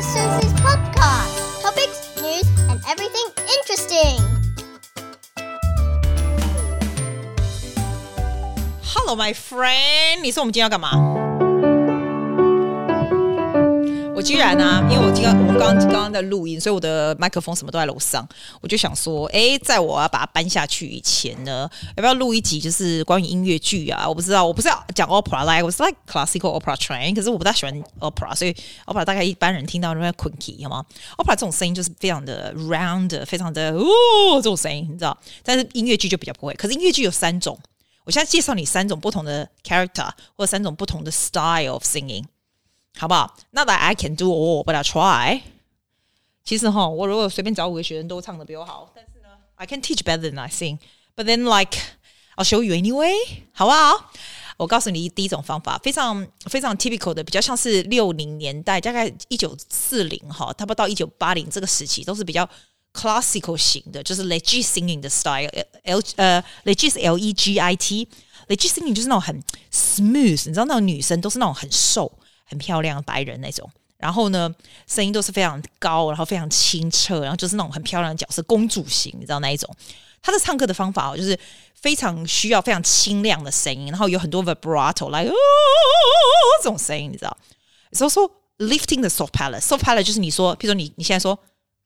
Susie's podcast. Topics, news, and everything interesting. Hello, my friend。你说我们今天要干嘛？ 居然呢、啊，因为我今我们刚刚刚在录音，所以我的麦克风什么都在楼上。我就想说，哎，在我要把它搬下去以前呢，要不要录一集就是关于音乐剧啊？我不知道，我不是要讲 opera，like 我是 like classical opera train，可是我不大喜欢 opera，所以 opera 大概一般人听到都会 quirky 好吗？opera 这种声音就是非常的 round，非常的哦这种声音，你知道？但是音乐剧就比较不会。可是音乐剧有三种，我现在介绍你三种不同的 character 或者三种不同的 style of singing。好不好？Not that I can do all, but I try。其实哈，我如果随便找五个学生都唱得比我好，但是呢，I can teach better than I sing。But then, like, I'll show you anyway，好不好？我告诉你第一种方法，非常非常 typical 的，比较像是六零年代，大概一九四零哈，差不多到一九八零这个时期，都是比较 classical 型的，就是 legit singing 的 style。L 呃，legit L E G I T，legit singing 就是那种很 smooth，你知道那种女生都是那种很瘦。 很漂亮白人那种，然后呢，声音都是非常高，然后非常清澈，然后就是那种很漂亮的角色，公主型，你知道那一种。他的唱歌的方法哦，就是非常需要非常清亮的声音，然后有很多 vibrato 来、like, 哦这种声音，你知道。所以说 lifting the soft palate，soft palate 就是你说，譬如说你你现在说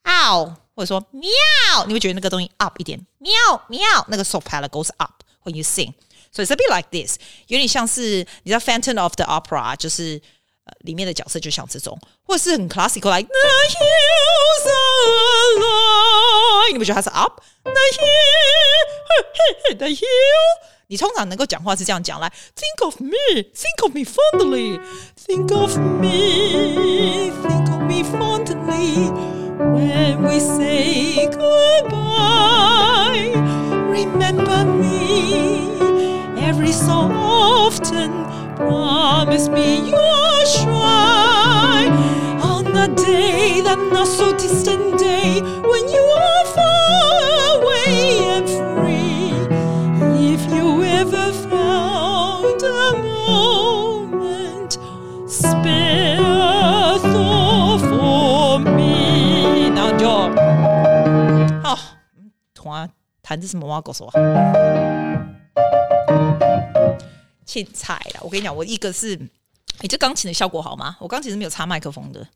ow 或者说喵，你会觉得那个东西 up 一点，喵喵，那个 soft palate goes up when you sing。所以 it's a bit like this，有点像是你知道 Phantom of the Opera 就是。呃，里面的角色就像这种，或者是很 classical，like the hills are alive，你不觉得它是 up？the hill，the hill，你通常能够讲话是这样讲，来，think of me，think of me fondly，think of me，think of me fondly，when we say goodbye，remember me，every so often。Promise me you'll try on the day that not so distant day when you are far away and free. If you ever found a moment, spare a thought for me. Now, Joe. 好，弹弹这什么？我要告诉 我。切菜了，我跟你讲，我一个是，你这钢琴的效果好吗？我钢琴是没有插麦克风的，就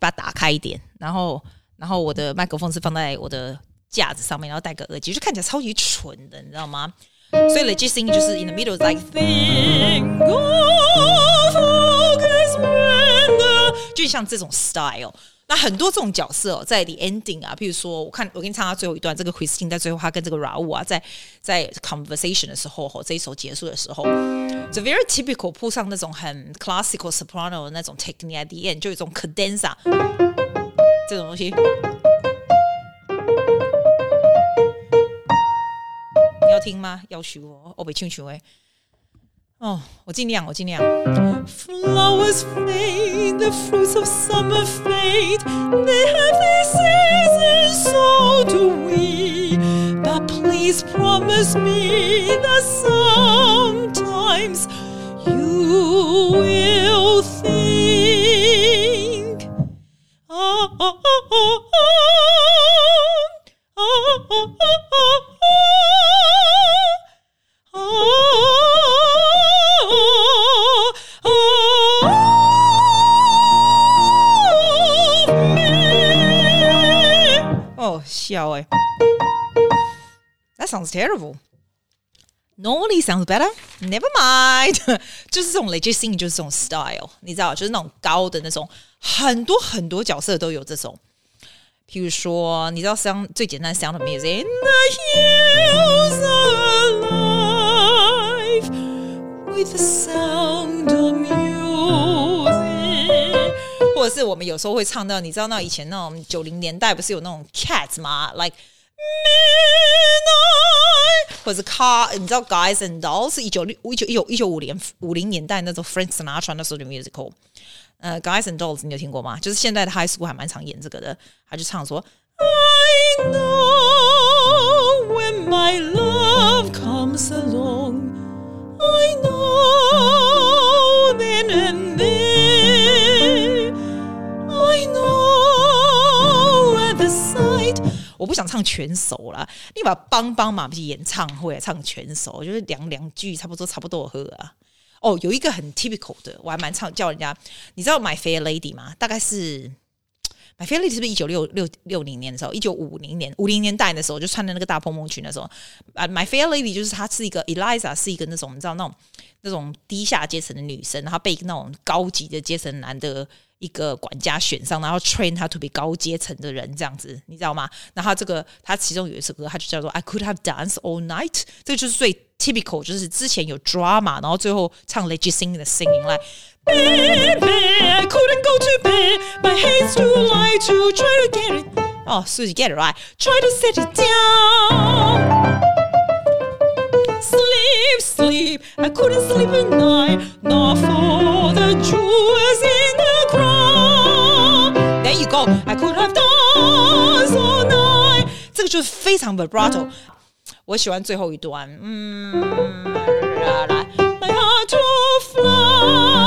把它打开一点，然后，然后我的麦克风是放在我的架子上面，然后戴个耳机，就看起来超级蠢的，你知道吗？所以 legit singing 就是 in the middle like think of August winter，就像这种 style。那很多这种角色哦，在 the ending 啊，譬如说，我看我给你唱到最后一段，这个 Christine 在最后他跟这个 Raul 啊，在在 conversation 的时候，吼，这一首结束的时候，the very typical 铺上那种很 classical soprano 的那种 technique at the end，就有一种 cadenza 这种东西，你要听吗？要学哦，我被请求哎。哦，我尽量，我尽量。Flowers fade, the fruits of summer fade. They have their seasons, so do we. But please promise me that sometimes you will think. Oh, oh, oh, oh, oh, 笑哎，That sounds terrible. Normally sounds better. Never mind. 就是这种 legit singing，就是这种 style，你知道，就是那种高的那种，很多很多角色都有这种。譬如说，你知道 sound 最简单的 sound of music. The hills are alive with the sound 或者是我们有时候会唱到，你知道那以前那种九零年代不是有那种 Cats 吗？Like midnight，或者是 Car，你知道 Guys and Dolls 是一九六一九一九一九五零五零年代那种 Frank Sinatra 那时候的 musical。呃，Guys and Dolls 你有听过吗？就是现在的 High School 还蛮常演这个的。他就唱说，I know when my love comes along，I know then and then。我不想唱全首啦，你把帮帮嘛，不是演唱会唱全首，就是两两句差不多差不多喝啊。哦，有一个很 typical 的，我还蛮唱叫人家，你知道 My Fair Lady 吗？大概是。My Fair Lady 是不是一九六六六零年的时候，一九五零年五零年代的时候就穿的那个大蓬蓬裙的时候啊，My Fair Lady 就是她是一个 Eliza 是一个那种你知道那种那种低下阶层的女生，然后被那种高级的阶层男的一个管家选上，然后 train 她 to be 高阶层的人这样子，你知道吗？然后这个她其中有一首歌，她就叫做 I Could Have Danced All Night，这就是最 typical，就是之前有 drama，然后最后唱 legging 的 singing 来。Baby, I couldn't go to bed. My head's too light to try to get it. Oh, so you get it right. Try to set it down. Sleep, sleep. I couldn't sleep at night. Not for the jewels in the crown. There you go. I could have danced all night. 这个就是非常 vibrato。我喜欢最后一段。嗯，来来。My heart to fly.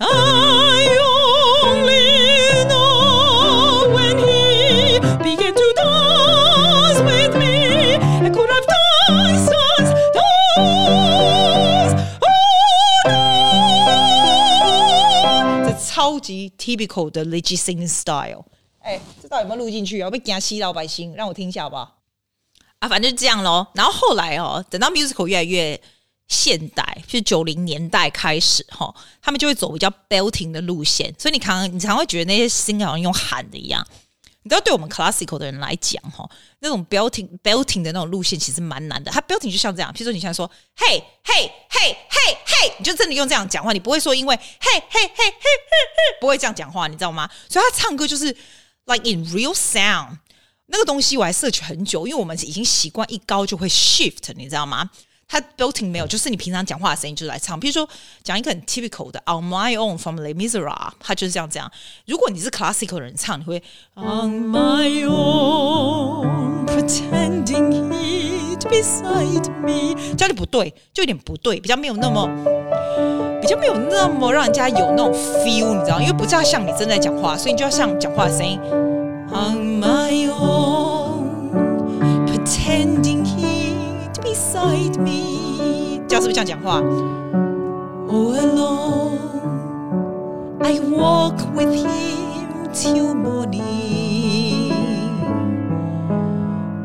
I only know when he began to dance with me. I could have danced, danced, danced all night. 这超级 typical 的 Legitim style。哎，这到底有没有录进去啊？我被惊死老百姓，让我听一下好不好？啊，反正就这样咯。然后后来哦，等到 musical 越来越。现代就是九零年代开始哈，他们就会走比较 belting 的路线，所以你常你常会觉得那些 sing 好像用喊的一样。你知道，对我们 classical 的人来讲哈，那种 belting belting 的那种路线其实蛮难的。它 belting 就像这样，譬如说你现在说嘿嘿嘿嘿嘿，你就真的用这样讲话，你不会说因为嘿嘿嘿嘿嘿嘿，不会这样讲话，你知道吗？所以他唱歌就是 like in real sound 那个东西，我还 search 很久，因为我们已经习惯一高就会 shift，你知道吗？它 belting 没有，就是你平常讲话的声音就是来唱。比如说讲一个很 typical 的 On My Own from Les Miserables，它就是这样这样。如果你是 classical 人唱，你会 On My Own pretending he'd beside me，这样就不对，就有点不对，比较没有那么，比较没有那么让人家有那种 feel，你知道？因为不是要像你正在讲话，所以你就要像讲话的声音是不是这样讲话？All alone, I walk with him till morning.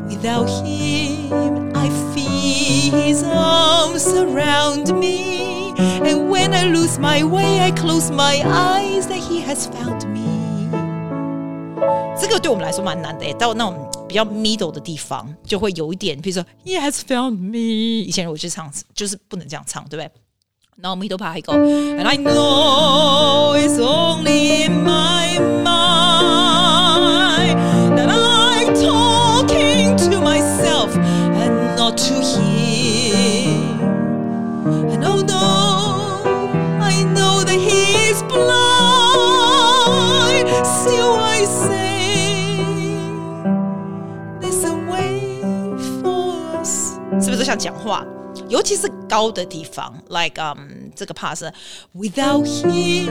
Without him, I feel his arms around me. And when I lose my way, I close my eyes that he has found me. 这个对我们来说蛮难的，到那种。 比较 middle 的地方就会有一点，比如说 He has found me。以前我去唱就是不能这样唱，对不对？然后 middle part 还 go And I know it's only in my mind that I'm talking to myself and not to him. 像讲话，尤其是高的地方，like um 这个 part 是 Without him,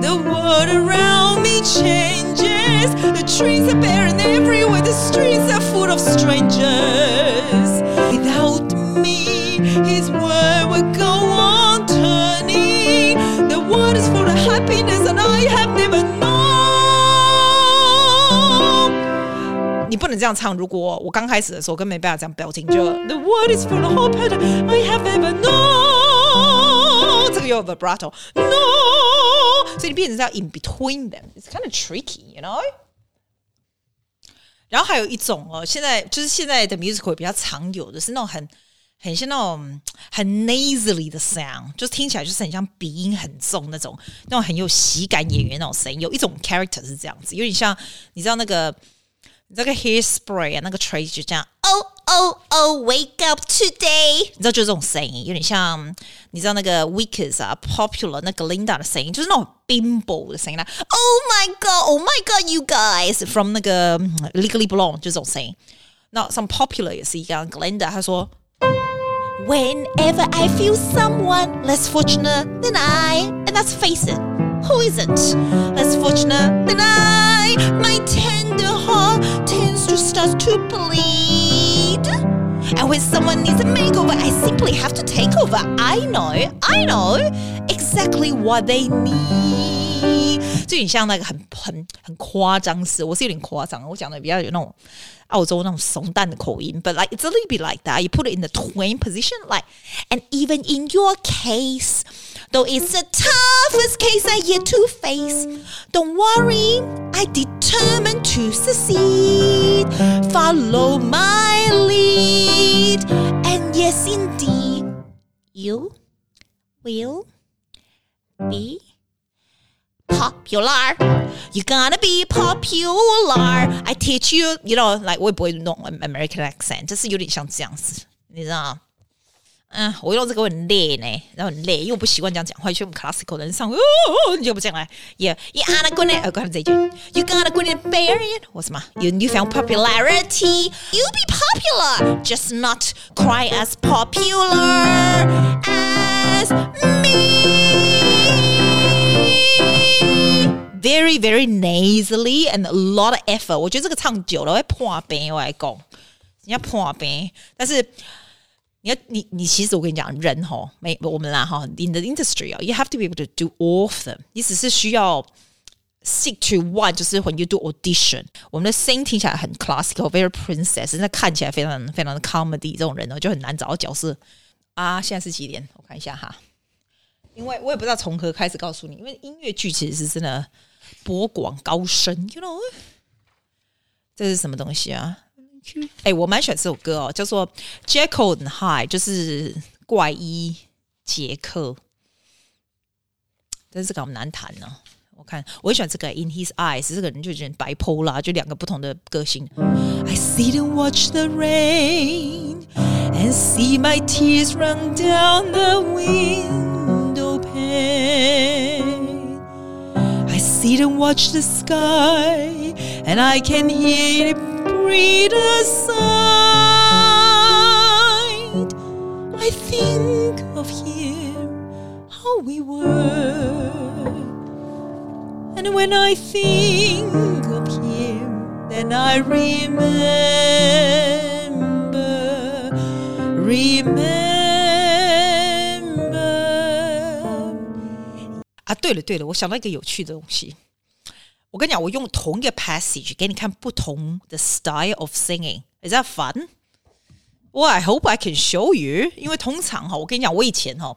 the world around me changes. The trees are barren everywhere. The streets are full of strangers. Without me, his world would go on turning. The world is full of happiness, and I have 能这样唱。如果我刚开始的时候跟没办法这样表情，就 The world is full of hope I have ever known，这个有 vibrato，no，所以你变成是要 in between them，it's kind of tricky，you know。然后还有一种哦，现在就是现在的 musical 比较常有的是那种很很像那种很 nasally 的 sound，就是听起来就是很像鼻音很重那种，那种很有喜感演员那种声音。有一种 character 是这样子，有点像你知道那个。这个 hairspray 啊，那个 trace 就这样，Oh oh oh，wake up today，你知道就这种声音，有点像你知道那个 Wicked 啊，Popular 那个 Linda 的声音，就是那种 bimbo 的声音啦。Oh my god，Oh my god，you guys，from 那个 Legally Blonde 就这种声音。那 some Popular 也是一样，Linda 她说，Whenever I feel someone less fortunate than I，and let's face it，who isn't less fortunate than I？My tender heart tends to start to bleed. And when someone needs a makeover, I simply have to take over. I know, I know exactly what they need. 就很像那个很很很夸张式，我是有点夸张，我讲的比较有那种澳洲那种怂蛋的口音，but like it's a little bit like that. You put it in the twin position, like, and even in your case, though it's the toughest case I yet to face, don't worry, I determined to succeed. Follow my lead, and yes, indeed, you will be popular. You're gonna be popular. I teach you, you know, like 我也不会弄 American accent，就是有点像这样子，你知道？ 嗯，我用这个很累呢，然后很累，因为我不习惯这样讲话，所以我们 classical 人上，哦，你就不进来，Yeah, you are gonna，呃，刚才这一句，You gonna gonna bear it，或什么？You you found popularity, you be popular, just not quite as popular as me. Very, very nasally and a lot of effort。我觉得这个唱久了会破病，我来讲，人家破病。但是 你要你你其实我跟你讲，人哈没我们啦哈，in the industry 啊，you have to be able to do all of them。你只是需要 stick to one，就是 when you do audition，我们的声音听起来很 classical，very princess，那看起来非常非常的 comedy，这种人呢就很难找到角色啊。现在是几点？我看一下哈，因为我也不知道从何开始告诉你，因为音乐剧其实是真的。博广高深，you know，这是什么东西啊？哎、欸，我蛮喜欢这首歌哦，叫做《Jekyll and Hyde》，就是怪医杰克。但是这个好难弹呢、啊。我看我很喜欢这个《In His Eyes》，这个人就有点 bipolar，就两个不同的个性。I sit and watch the rain and see my tears run down the window pane. I Sit and watch the sky, and I can hear it breathe aside. I think of him, how we were. And when I think of him, then I remember, remember. 啊，对了对了，我想到一个有趣的东西。 我跟你讲，我用同一个 passage 给你看不同的 style of singing。Is that fun? Well, I hope I can show you。因为通常哈，我跟你讲，我以前哈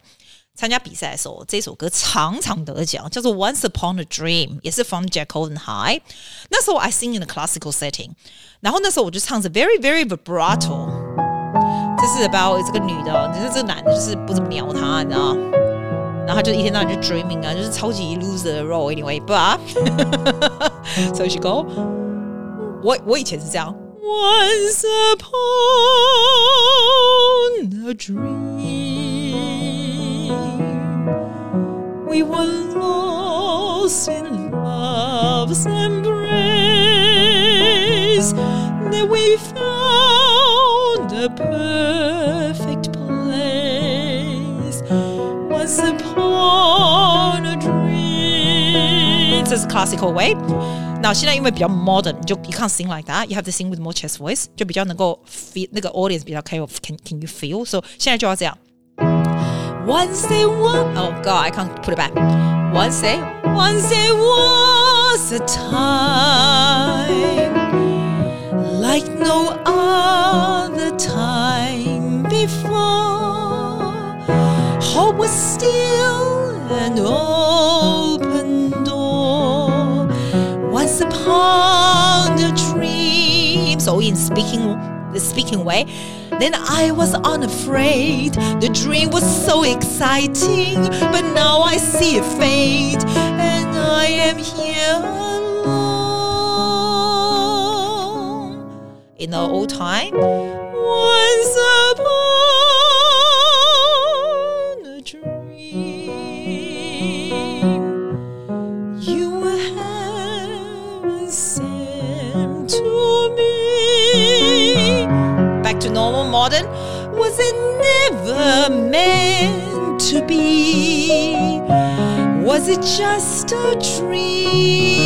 参加比赛的时候，这首歌常常得奖，叫做 Once Upon a Dream，也是 from Jekyll and Hyde。那时候 I sing in a classical setting，然后那时候我就唱着 very very vibrato，这是 about 这个女的，你说这个男的就是不怎么鸟她，你知道吗？ 然后他就一天到晚就 dreaming 啊，就是超级 loser 的 role anyway，but so she go，我我以前是这样，Once upon a dream，we were lost in love's embrace，then we found a perfect place，Once upon This is classical way。那现在因为比较 modern，你就 you can't sing like that。You have to sing with more chest voice，就比较能够 feel 那个 audience 比较 kind of can can you feel？So 现在就要这样。Once there was oh god I can't put it back. Once there once there was a time like no in speaking the speaking way, then I was unafraid. The dream was so exciting, but now I see it fade, and I am here alone. In the old time, once upon to normal modern was it never meant to be? Was it just a dream?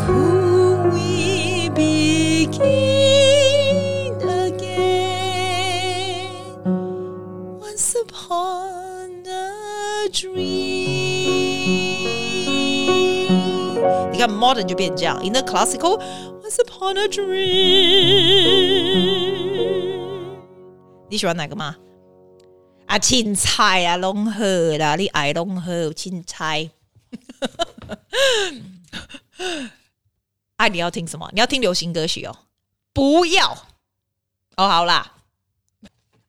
Could we begin again? Once upon a dream. 你看，modern 就变这样。In the classical, Once upon a dream，你喜欢哪个吗？啊，青菜啊，拢好啦，你爱拢好，凊彩。啊，你要听什么？你要听流行歌曲哦？不要。哦，好啦。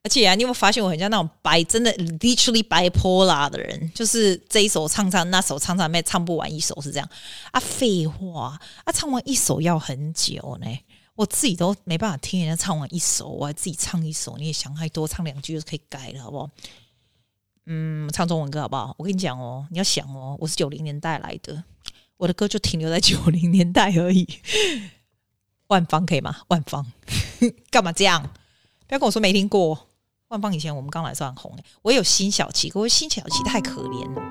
而且啊，你有没有发现我很像那种白，真的 literally bipolar 的人，就是这一首唱唱，那首唱唱，没唱不完一首是这样啊？废话啊，唱完一首要很久呢，我自己都没办法听人家唱完一首，我还自己唱一首，你也想太多，唱两句就可以改了，好不好？嗯，唱中文歌好不好？我跟你讲哦，你要想哦，我是九零年代来的，我的歌就停留在九零年代而已。万芳可以吗？万芳 干嘛这样？不要跟我说没听过。万芳以前我们刚来的时候很红诶，我有辛晓琪，可是辛晓琪太可怜了，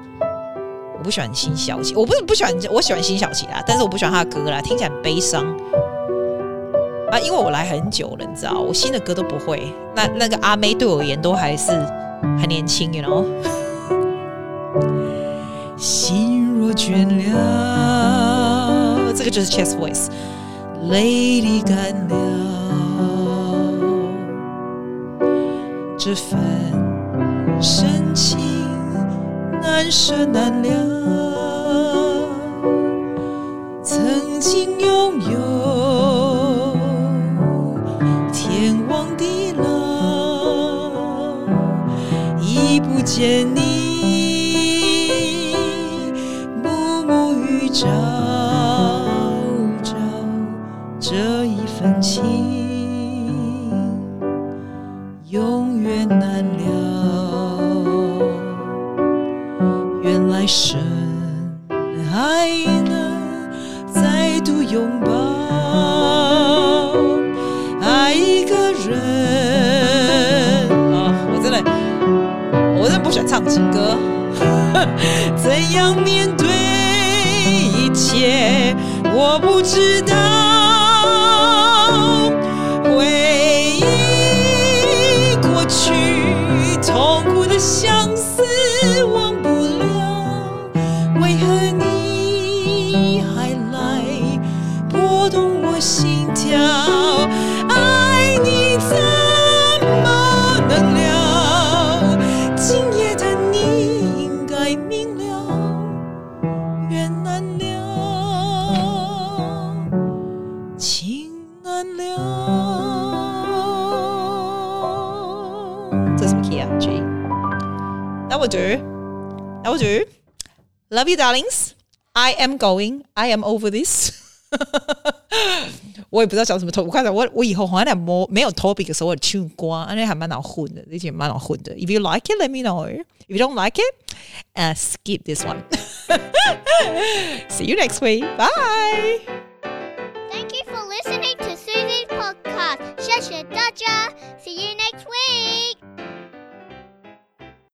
我不喜欢辛晓琪，我不不喜欢，我喜欢辛晓琪啦，但是我不喜欢她的歌啦，听起来很悲伤啊。因为我来很久了，你知道，我新的歌都不会。那那个阿妹对我而言都还是很年轻，you know。心若倦了，这个就是 chest voice，Lady 干了。这份深情难舍难了，曾经拥有天荒地老，已不见你暮暮与朝朝。切，我不知道。这是什么 key 啊？G。That will do. That will do. Love you, darlings. I am going. I am over this. 我也不知道讲什么 topic。我看到我我以后好像点没没有 topic 的时候，我唱歌，而且还蛮好混的，而且蛮好混的。If you like it, let me know. If you don't like it, uh, skip this one. See you next week. Bye.